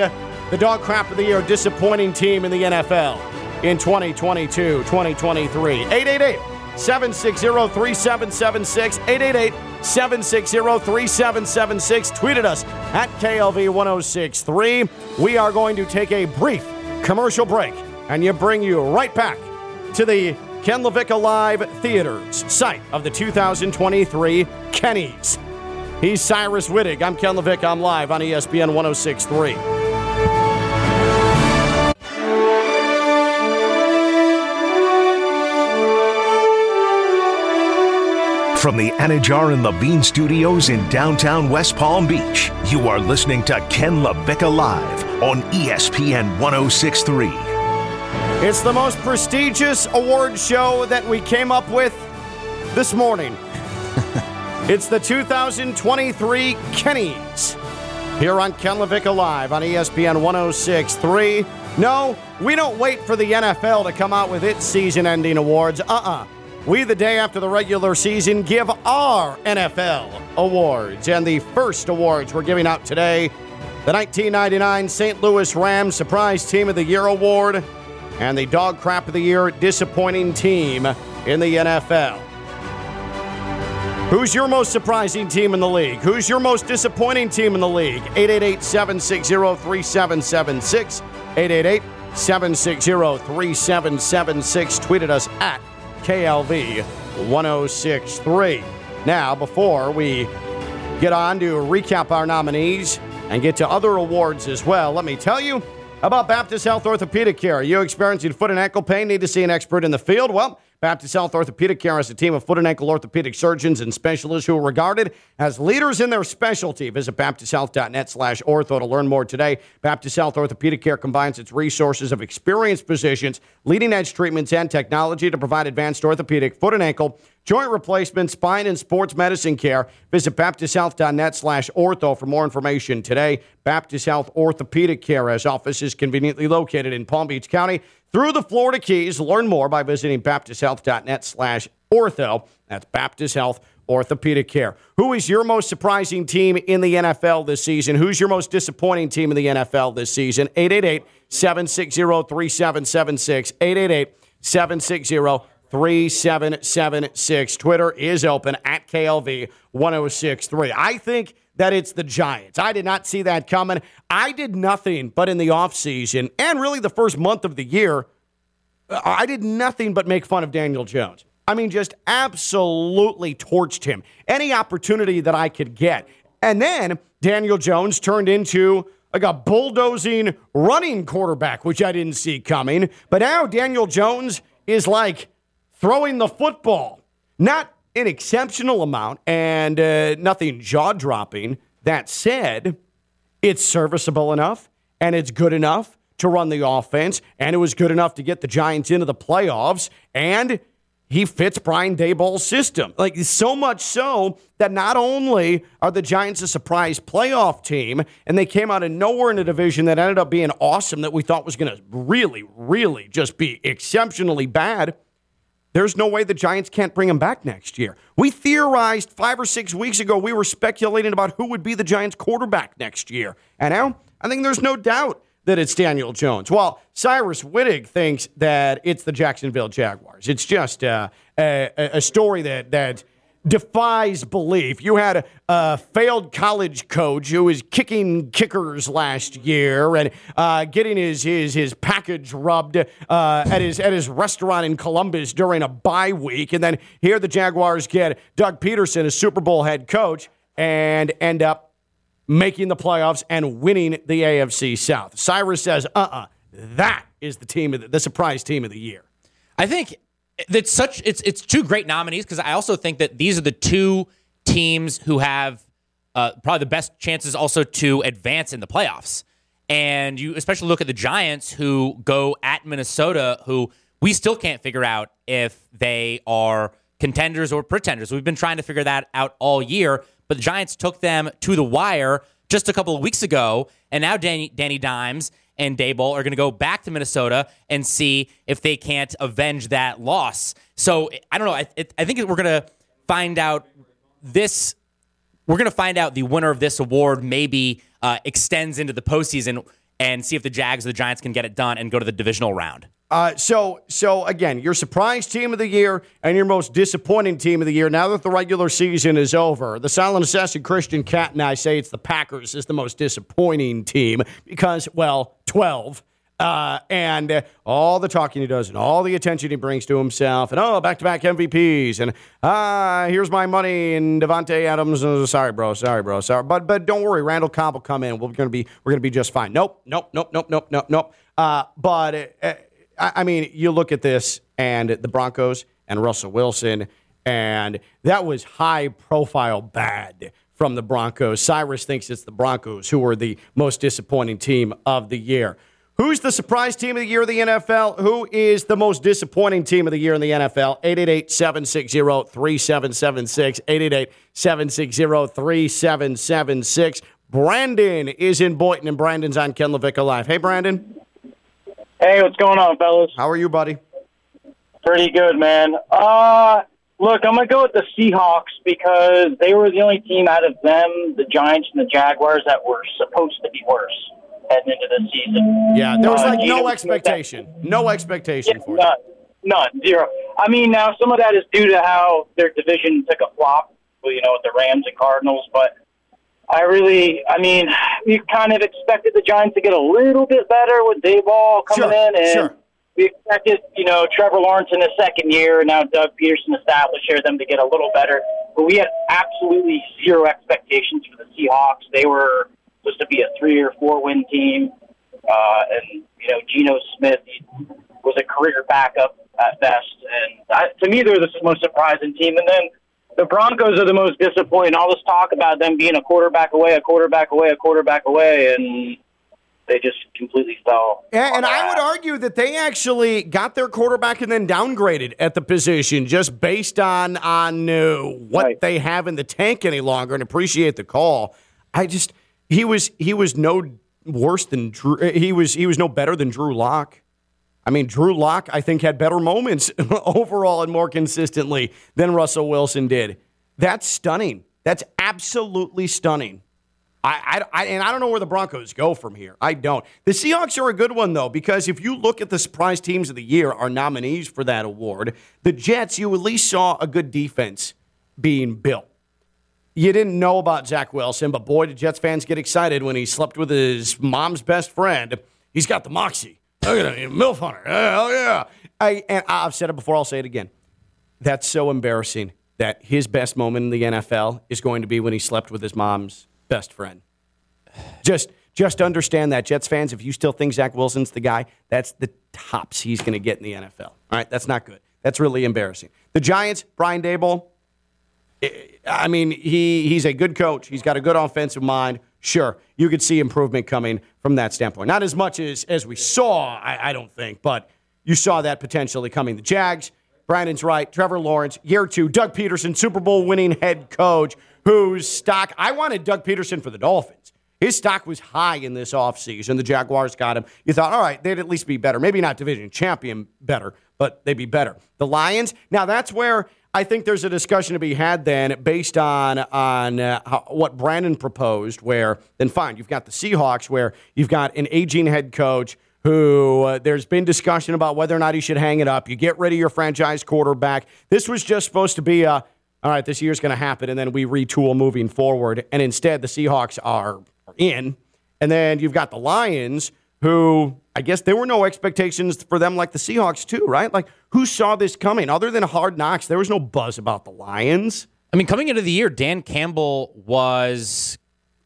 the Dog Crap of the Year Disappointing Team in the NFL in 2022 2023. 888 760 3776. 888 760 3776. Tweeted us at KLV 1063. We are going to take a brief commercial break and you bring you right back to the Ken LaVicka Live Theaters, site of the 2023 Kennys. He's Cyrus Wittig. I'm Ken LaVicka. I'm live on ESPN 1063. From the Anidjar and Levine Studios in downtown West Palm Beach, you are listening to Ken LaVicka Live on ESPN 1063. It's the most prestigious award show that we came up with this morning. it's the 2023 Kennys here on Ken LaVicka Live on ESPN 1063. No, we don't wait for the NFL to come out with its season ending awards. Uh uh We, the day after the regular season, give our NFL awards. And the first awards we're giving out today the 1999 St. Louis Rams Surprise Team of the Year Award and the Dog Crap of the Year Disappointing Team in the NFL. Who's your most surprising team in the league? Who's your most disappointing team in the league? 888 760 3776. 888 760 3776. Tweeted us at KLV 1063. Now, before we get on to recap our nominees and get to other awards as well, let me tell you about Baptist Health Orthopedic Care. Are you experiencing foot and ankle pain? Need to see an expert in the field? Well, Baptist Health Orthopedic Care has a team of foot and ankle orthopedic surgeons and specialists who are regarded as leaders in their specialty. Visit baptisthealth.net slash ortho to learn more today. Baptist Health Orthopedic Care combines its resources of experienced physicians, leading edge treatments, and technology to provide advanced orthopedic, foot and ankle, joint replacement, spine, and sports medicine care. Visit baptisthealth.net slash ortho for more information today. Baptist Health Orthopedic Care has offices conveniently located in Palm Beach County through the Florida Keys. Learn more by visiting baptisthealth.net slash ortho. That's Baptist Health Orthopedic Care. Who is your most surprising team in the NFL this season? Who's your most disappointing team in the NFL this season? 888 760 3776. 888 760 3776. Twitter is open at KLV 1063. I think that it's the Giants. I did not see that coming. I did nothing but in the offseason and really the first month of the year, uh, I did nothing but make fun of Daniel Jones. I mean, just absolutely torched him. Any opportunity that I could get. And then Daniel Jones turned into like a bulldozing running quarterback, which I didn't see coming. But now Daniel Jones is like throwing the football. Not an exceptional amount and uh, nothing jaw dropping. That said, it's serviceable enough and it's good enough to run the offense, and it was good enough to get the Giants into the playoffs, and he fits Brian Daboll's system. Like so much so that not only are the Giants a surprise playoff team, and they came out of nowhere in a division that ended up being awesome that we thought was going to really, really just be exceptionally bad. There's no way the Giants can't bring him back next year. We theorized five or six weeks ago, we were speculating about who would be the Giants quarterback next year. And now I think there's no doubt that it's Daniel Jones. While Cyrus Wittig thinks that it's the Jacksonville Jaguars. It's just uh, a, a, story that that defies belief. You had a, a, failed college coach who was kicking kickers last year and uh, getting his his his package rubbed uh, at his at his restaurant in Columbus during a bye week, and then here the Jaguars get Doug Pederson, a Super Bowl head coach, and end up making the playoffs and winning the AFC South. Cyrus says, uh uh-uh, uh that is the team of the, the surprise team of the year. I think that's such it's it's two great nominees because I also think that these are the two teams who have uh, probably the best chances also to advance in the playoffs. And you especially look at the Giants who go at Minnesota, who we still can't figure out if they are contenders or pretenders. We've been trying to figure that out all year but the Giants took them to the wire just a couple of weeks ago, and now Danny, Danny Dimes and Daboll are going to go back to Minnesota and see if they can't avenge that loss. So I don't know. I, it, I think we're going to find out this. We're going to find out the winner of this award maybe uh, extends into the postseason and see if the Jags or the Giants can get it done and go to the divisional round. Uh, so, so again, your surprise team of the year and your most disappointing team of the year. Now that the regular season is over, the silent assassin Christian Cat and I say it's the Packers is the most disappointing team because, well, twelve. Uh, and uh, all the talking he does and all the attention he brings to himself and oh back-to-back MVPs and ah here's my money and Davante Adams uh, sorry bro sorry bro sorry but but don't worry Randall Cobb will come in we're gonna be we're gonna be just fine nope nope nope nope nope nope nope uh, but uh, I mean, you look at this and the Broncos and Russell Wilson, and that was high profile bad from the Broncos. Cyrus thinks it's the Broncos who are the most disappointing team of the year. Who's the surprise team of the year of the NFL? Who is the most disappointing team of the year in the NFL? 888 760 3776. 888 760 3776. Brandon is in Boynton, and Brandon's on Ken LaVicka Live. Hey, Brandon. Hey, what's going on, fellas? How are you, buddy? Pretty good, man. Uh, look, I'm gonna go with the Seahawks because they were the only team out of them, the Giants and the Jaguars, that were supposed to be worse heading into the season. Yeah, there was uh, like no expectation, no expectation yeah, for none, none, zero. I mean, now some of that is due to how their division took a flop, you know, with the Rams and Cardinals, but I really, I mean, we kind of expected the Giants to get a little bit better with Daboll coming sure, in, and sure. we expected, you know, Trevor Lawrence in his second year, and now Doug Pederson established here them to get a little better. But we had absolutely zero expectations for the Seahawks. They were supposed to be a three or four win team, uh, and you know, Geno Smith was a career backup at best, and I, to me, they're the most surprising team. And then the Broncos are the most disappointing. All this talk about them being a quarterback away, a quarterback away, a quarterback away, and they just completely fell. And, and I would argue that they actually got their quarterback and then downgraded at the position just based on on uh, what right. they have in the tank any longer. And appreciate the call. I just he was he was no worse than Drew. He was he was no better than Drew Lock. I mean, Drew Lock, I think, had better moments overall and more consistently than Russell Wilson did. That's stunning. That's absolutely stunning. I, I, I, and I don't know where the Broncos go from here. I don't. The Seahawks are a good one though because if you look at the surprise teams of the year, our nominees for that award, the Jets, you at least saw a good defense being built. You didn't know about Zach Wilson, but boy, did Jets fans get excited when he slept with his mom's best friend. He's got the moxie. Look at him, milf hunter. Hell yeah! I, and I've said it before. I'll say it again. That's so embarrassing that his best moment in the NFL is going to be when he slept with his mom's best friend. Just just understand that, Jets fans. If you still think Zach Wilson's the guy, that's the tops he's going to get in the NFL. All right, that's not good. That's really embarrassing. The Giants, Brian Daboll. Eh, I mean, he he's a good coach. He's got a good offensive mind. Sure, you could see improvement coming from that standpoint. Not as much as as we saw, I, I don't think, but you saw that potentially coming. The Jags, Brandon's right. Trevor Lawrence, year two. Doug Pederson, Super Bowl winning head coach, whose stock I wanted Doug Pederson for the Dolphins. His stock was high in this offseason. The Jaguars got him. You thought, all right, they'd at least be better. Maybe not division champion better, but they'd be better. The Lions, now that's where I think there's a discussion to be had then based on on uh, how, what Brandon proposed. Where then fine, you've got the Seahawks, where you've got an aging head coach who uh, there's been discussion about whether or not he should hang it up. You get rid of your franchise quarterback. This was just supposed to be a all right. This year's going to happen, and then we retool moving forward. And instead, the Seahawks are in, and then you've got the Lions who I guess there were no expectations for them like the Seahawks too, right? Like who saw this coming? Other than Hard Knocks, there was no buzz about the Lions. I mean, coming into the year, Dan Campbell was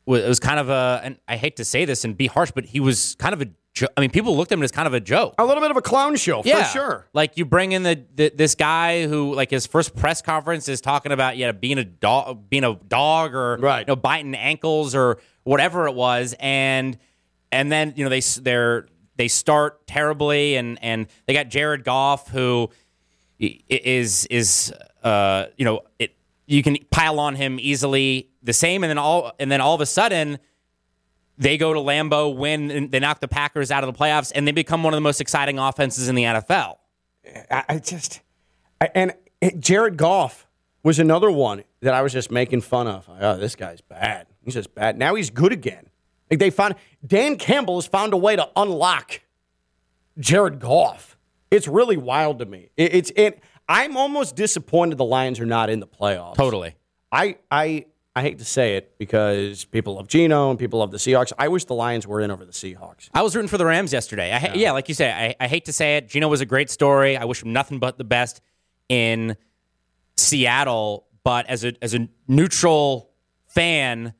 was kind of a, and I hate to say this and be harsh, but he was kind of a. Jo- I mean, people looked at him as kind of a joke. A little bit of a clown show, yeah, for sure. Like you bring in the, the this guy who, like, his first press conference is talking about yeah being a dog, being a dog, or Right. you know biting ankles or whatever it was, and and then you know they they're they start terribly, and and they got Jared Goff who is is uh you know it you can pile on him easily the same, and then all and then all of a sudden they go to Lambeau, win, they knock the Packers out of the playoffs, and they become one of the most exciting offenses in the NFL. I, just and Jared Goff was another one that I was just making fun of. Oh, this guy's bad. He's just bad. Now he's good again. Like they found Dan Campbell has found a way to unlock Jared Goff. It's really wild to me. It, it's it. I'm almost disappointed the Lions are not in the playoffs. Totally. I I I hate to say it because people love Geno and people love the Seahawks. I wish the Lions were in over the Seahawks. I was rooting for the Rams yesterday. I, ha- yeah. like you say, I, I hate to say it. Geno was a great story. I wish him nothing but the best in Seattle. But as a as a neutral fan,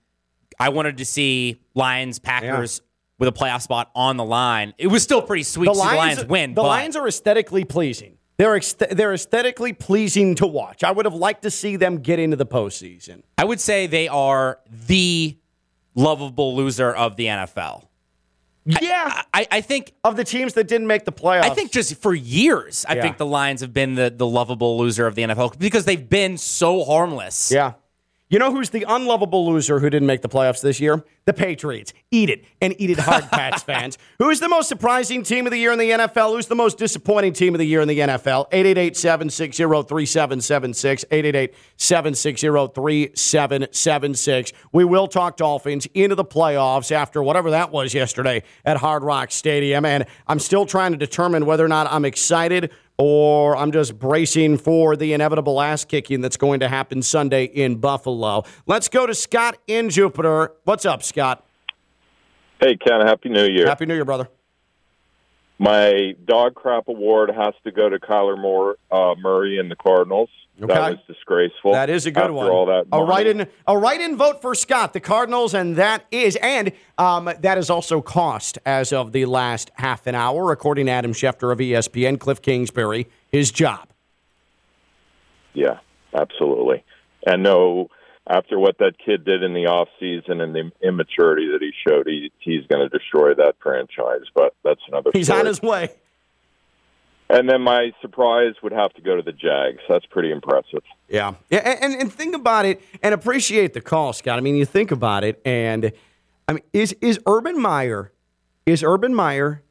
I wanted to see Lions Packers with a playoff spot on the line. It was still pretty sweet to see the Lions win. The but Lions are aesthetically pleasing. They're ex- they're aesthetically pleasing to watch. I would have liked to see them get into the postseason. I would say they are the lovable loser of the NFL. Yeah, I, I think of the teams that didn't make the playoffs. I think just for years, I Yeah. think the Lions have been the, the lovable loser of the NFL because they've been so harmless. Yeah. You know who's the unlovable loser who didn't make the playoffs this year? The Patriots. Eat it and eat it hard, Pats fans. Who's the most surprising team of the year in the NFL? Who's the most disappointing team of the year in the NFL? 888-760-3776. 888-760-3776. We will talk Dolphins into the playoffs after whatever that was yesterday at Hard Rock Stadium. And I'm still trying to determine whether or not I'm excited or I'm just bracing for the inevitable ass kicking that's going to happen Sunday in Buffalo. Let's go to Scott in Jupiter. What's up, Scott? Hey, Ken, Happy New Year. Happy New Year, brother. My dog crap award has to go to Kyler Moore, uh, Murray and the Cardinals. Okay. That was disgraceful. That is a good after one. All that a write-in, a write-in vote for Scott, the Cardinals, and that is, and um, that is also cost as of the last half an hour, according to Adam Schefter of ESPN, Cliff Kingsbury, his job. Yeah, absolutely. And no, after what that kid did in the off season and the immaturity that he showed, he, he's going to destroy that franchise. But that's another. He's story. on his way. And then my surprise would have to go to the Jags. That's pretty impressive. Yeah. Yeah, and, and, and think about it and appreciate the call, Scott. I mean, you think about it, and I mean, is is Urban Meyer is Urban Meyer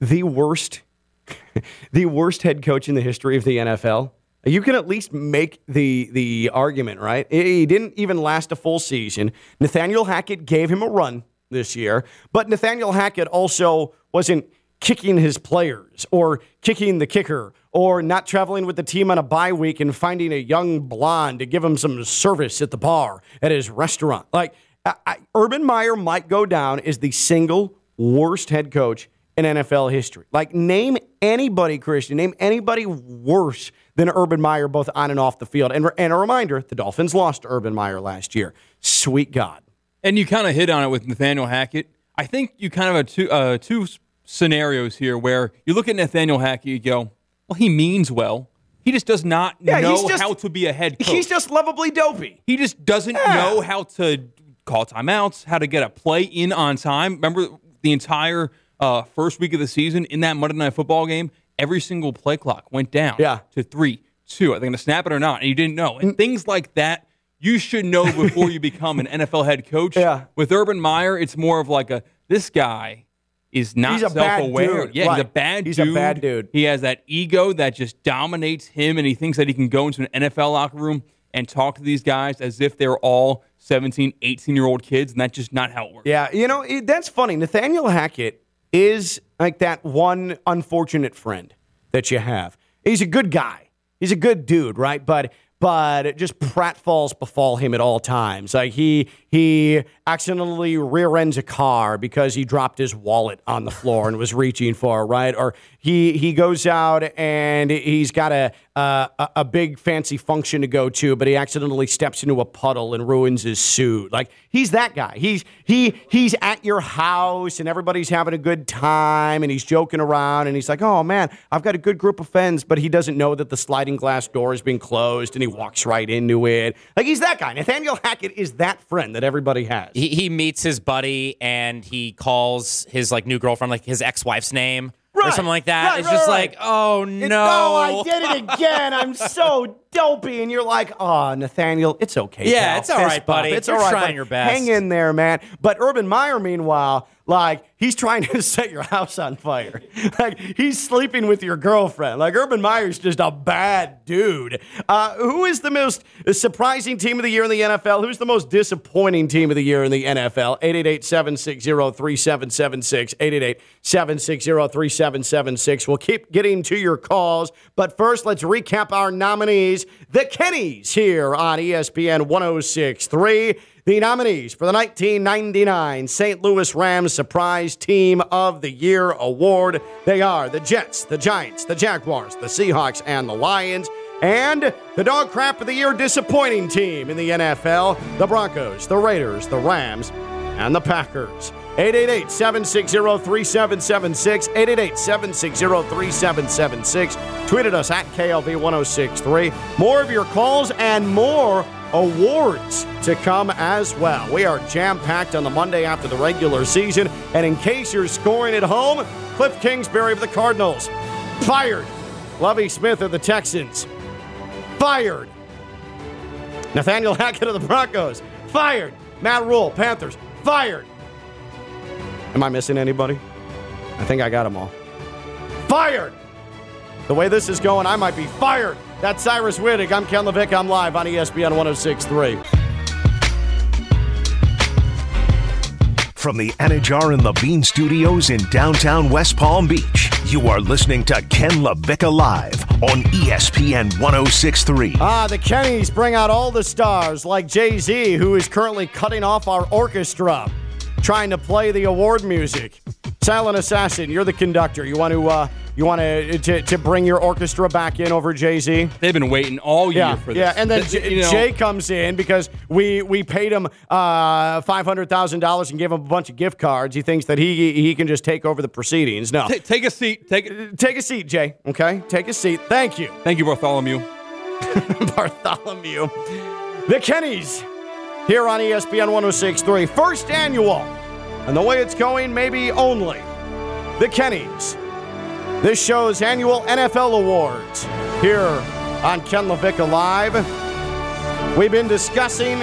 the worst the worst head coach in the history of the NFL? You can at least make the the argument, right? He didn't even last a full season. Nathaniel Hackett gave him a run this year, but Nathaniel Hackett also wasn't kicking his players or kicking the kicker or not traveling with the team on a bye week and finding a young blonde to give him some service at the bar at his restaurant. Like I, I, Urban Meyer might go down as the single worst head coach in NFL history. Like name anybody, Christian, name anybody worse than Urban Meyer, both on and off the field. And, and a reminder: the Dolphins lost to Urban Meyer last year. Sweet God. And you kind of hit on it with Nathaniel Hackett. I think you kind of have two uh, two scenarios here where you look at Nathaniel Hackett, you go, well, he means well. He just does not Yeah, know just- how to be a head coach. He's just lovably dopey. He just doesn't Yeah. know how to call timeouts, how to get a play in on time. Remember the entire uh, first week of the season in that Monday Night Football game, every single play clock went down Yeah. to three, two. Are they going to snap it or not? And you didn't know. And things like that, you should know before you become an NFL head coach. Yeah. With Urban Meyer, it's more of like a this guy is not He's a self-aware. dude. Yeah, he's a bad He's a dude. bad dude. He has that ego that just dominates him, and he thinks that he can go into an NFL locker room and talk to these guys as if they're all 17, 18 year old kids, and that's just not how it works. Yeah, you know, it, that's funny. Nathaniel Hackett is like that one unfortunate friend that you have. He's a good guy. He's a good dude, right? But but just pratfalls befall him at all times. Like he he accidentally rear ends a car because he dropped his wallet on the floor and was reaching for it, right? Or he he goes out and he's got a a, a big fancy function to go to, but he accidentally steps into a puddle and ruins his suit. Like he's that guy. He's he he's at your house and everybody's having a good time and he's joking around and he's like, "Oh man, I've got a good group of friends," but he doesn't know that the sliding glass door has been closed and he walks right into it. Like he's that guy. Nathaniel Hackett is that friend that everybody has. He, he meets his buddy and he calls his like new girlfriend like his ex-wife's name or something like that. Right, it's right, just right. like, oh no, no, I did it again. I'm so dopey. And you're like, oh, Nathaniel, it's okay. Yeah, pal. it's all Fist right, buddy. It's You're all right. trying buddy. your best. Hang in there, man. But Urban Meyer, meanwhile, like, he's trying to set your house on fire. like, he's sleeping with your girlfriend. Like, Urban Meyer's just a bad dude. Uh, who is the most surprising team of the year in the NFL? Who's the most disappointing team of the year in the NFL? 888 760 3776. 888 760 3776. We'll keep getting to your calls, but first, let's recap our nominees. The Kennys here on ESPN 1063. The nominees for the 1999 St. Louis Rams Surprise Team of the Year award. They are the Jets, the Giants, the Jaguars, the Seahawks, and the Lions. And the Dog Crap of the Year disappointing team in the NFL the Broncos, the Raiders, the Rams, and the Packers. 888 760 3776. 888 760 3776. Tweeted us at KLV 1063. More of your calls and more awards to come as well. We are jam packed on the Monday after the regular season. And in case you're scoring at home, Cliff Kingsbury of the Cardinals fired. Lovie Smith of the Texans fired. Nathaniel Hackett of the Broncos fired. Matt Rhule, Panthers fired. Am I missing anybody? I think I got them all. Fired. The way this is going, I might be fired. That's Cyrus Wittig. I'm Ken Levick. I'm live on ESPN 1063. From the Anidjar and Levine Studios in downtown West Palm Beach, you are listening to Ken LaVicka Live on ESPN 1063. Ah, the Kennys bring out all the stars like Jay Z, who is currently cutting off our orchestra, trying to play the award music. Silent Assassin, you're the conductor. You want to uh, you want to, to to bring your orchestra back in over Jay Z? They've been waiting all year Yeah, for this. yeah, and then Th- J- you know, Jay comes in because we we paid him uh, five hundred thousand dollars and gave him a bunch of gift cards. He thinks that he he can just take over the proceedings. No, ta- take a seat. Take it. take a seat, Jay. Okay, take a seat. Thank you. Thank you, Bartholomew. Bartholomew. The Kennys here on ESPN 1063. First annual. And the way it's going, maybe only. The Kennys. This show's annual NFL awards here on Ken Levick Live. We've been discussing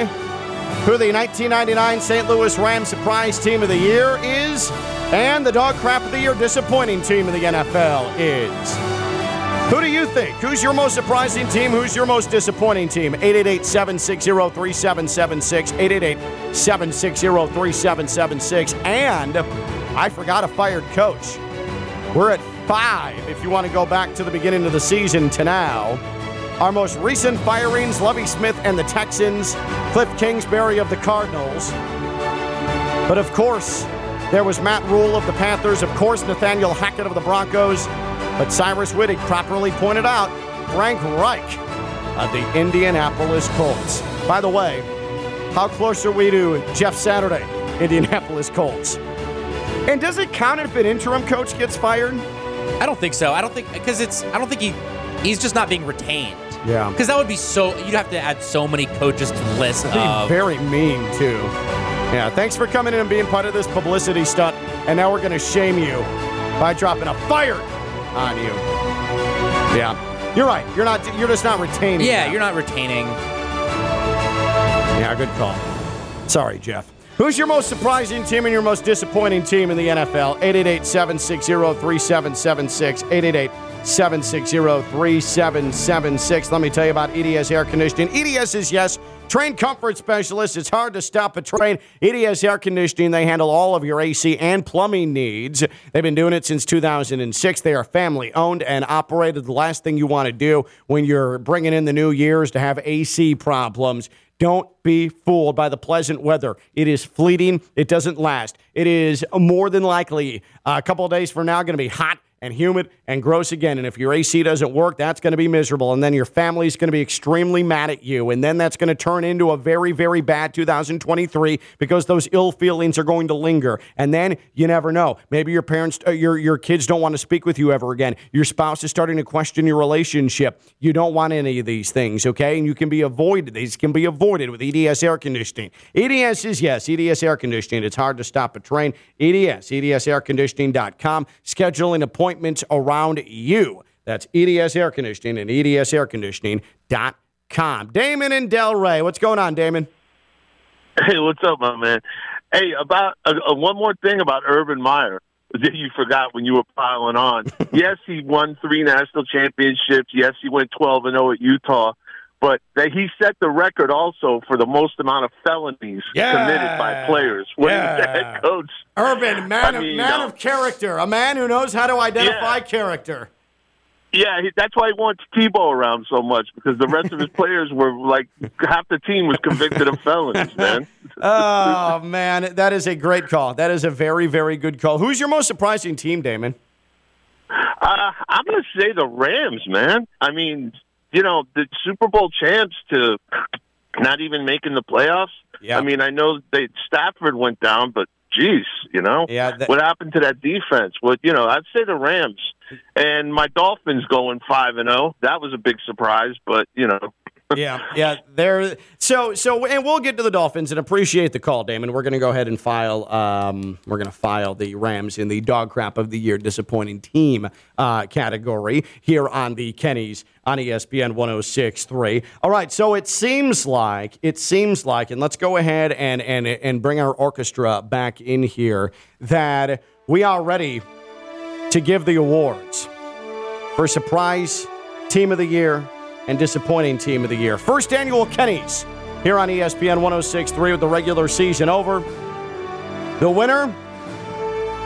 who the 1999 St. Louis Rams Surprise Team of the Year is and the Dog Crap of the Year Disappointing Team of the NFL is. Who do you think? Who's your most surprising team? Who's your most disappointing team? 888 760 3776. 888 760 3776. And I forgot a fired coach. We're at five if you want to go back to the beginning of the season to now. Our most recent firings Lovie Smith and the Texans, Cliff Kingsbury of the Cardinals. But of course, there was Matt Rhule of the Panthers, of course, Nathaniel Hackett of the Broncos. But Cyrus Wittig properly pointed out Frank Reich of the Indianapolis Colts. By the way, how close are we to Jeff Saturday, Indianapolis Colts? And does it count if an interim coach gets fired? I don't think so. I don't think because it's. I don't think he. He's just not being retained. Yeah. Because that would be so. You'd have to add so many coaches to the list. That'd be of, very mean too. Yeah. Thanks for coming in and being part of this publicity stunt. And now we're going to shame you by dropping a fire on you. Yeah. You're right. You're not. You're just not retaining. yeah, you're not retaining. Yeah, good call. Sorry, Jeff. Who's your most surprising team and your most disappointing team in the NFL? 888 760 3776. 888 760 3776. Let me tell you about EDS Air Conditioning. EDS is, yes, train comfort specialist. It's hard to stop a train. EDS Air Conditioning, they handle all of your AC and plumbing needs. They've been doing it since 2006. They are family owned and operated. The last thing you want to do when you're bringing in the new years to have AC problems. Don't be fooled by the pleasant weather. It is fleeting. It doesn't last. It is more than likely a couple of days from now going to be hot and humid and gross again. And if your AC doesn't work, that's going to be miserable. And then your family's going to be extremely mad at you. And then that's going to turn into a very, very bad 2023 because those ill feelings are going to linger. And then you never know. Maybe your parents, uh, your, your kids don't want to speak with you ever again. Your spouse is starting to question your relationship. You don't want any of these things, okay? And you can be avoided. These can be avoided with EDS air conditioning. EDS is, yes, EDS air conditioning. It's hard to stop a train. EDS, EDSairconditioning.com. Scheduling appointments around you. That's EDS Air Conditioning and EDSairconditioning.com. Damon and Delray. What's going on, Damon? Hey, what's up, my man? Hey, about uh, uh, one more thing about Urban Meyer that you forgot when you were piling on. yes, he won three national championships. Yes, he went twelve and zero at Utah. But that he set the record also for the most amount of felonies Yeah. committed by players when he was the Yeah. head coach. Urban, man, I mean, of, man uh, of character, a man who knows how to identify character. Yeah, he, that's why he wants Tebow around so much because the rest of his players were like half the team was convicted of felonies, man. oh man, that is a great call. That is a very, very good call. Who's your most surprising team, Damon? Uh, I'm going to say the Rams, man. I mean, you know, the Super Bowl champs to not even making the playoffs. Yeah. I mean, I know they Stafford went down, but geez, you know, Yeah, that- what happened to that defense? What you know, I'd say the Rams and my Dolphins going five and zero. That was a big surprise, but you know, yeah, yeah. There. So, so, and we'll get to the Dolphins and appreciate the call, Damon. We're going to go ahead and file. Um, we're going to file the Rams in the dog crap of the year disappointing team uh, category here on the Kennys on ESPN 106.3. All right. So it seems like it seems like, and let's go ahead and and and bring our orchestra back in here that we are ready to give the awards for surprise team of the year and disappointing team of the year. First annual Kenny's here on ESPN 1063 with the regular season over. The winner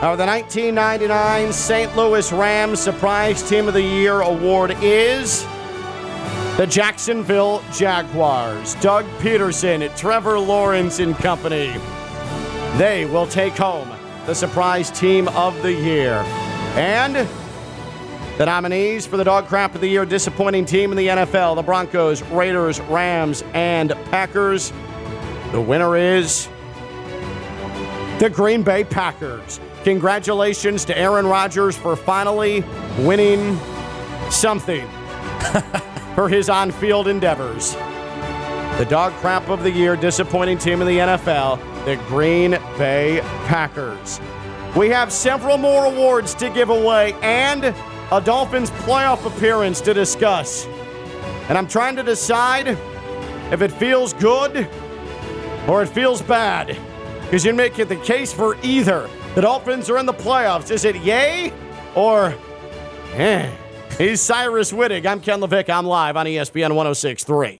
of the 1999 St. Louis Rams Surprise Team of the Year award is the Jacksonville Jaguars. Doug Pederson, Trevor Lawrence and company. They will take home the Surprise Team of the Year. And the nominees for the Dog Crap of the Year disappointing team in the NFL the Broncos, Raiders, Rams, and Packers. The winner is the Green Bay Packers. Congratulations to Aaron Rodgers for finally winning something for his on field endeavors. The Dog Crap of the Year disappointing team in the NFL, the Green Bay Packers. We have several more awards to give away and a Dolphins playoff appearance to discuss. And I'm trying to decide if it feels good or it feels bad. Because you make it the case for either. The Dolphins are in the playoffs. Is it yay or eh? He's Cyrus Wittig. I'm Ken LaVick. I'm live on ESPN 1063.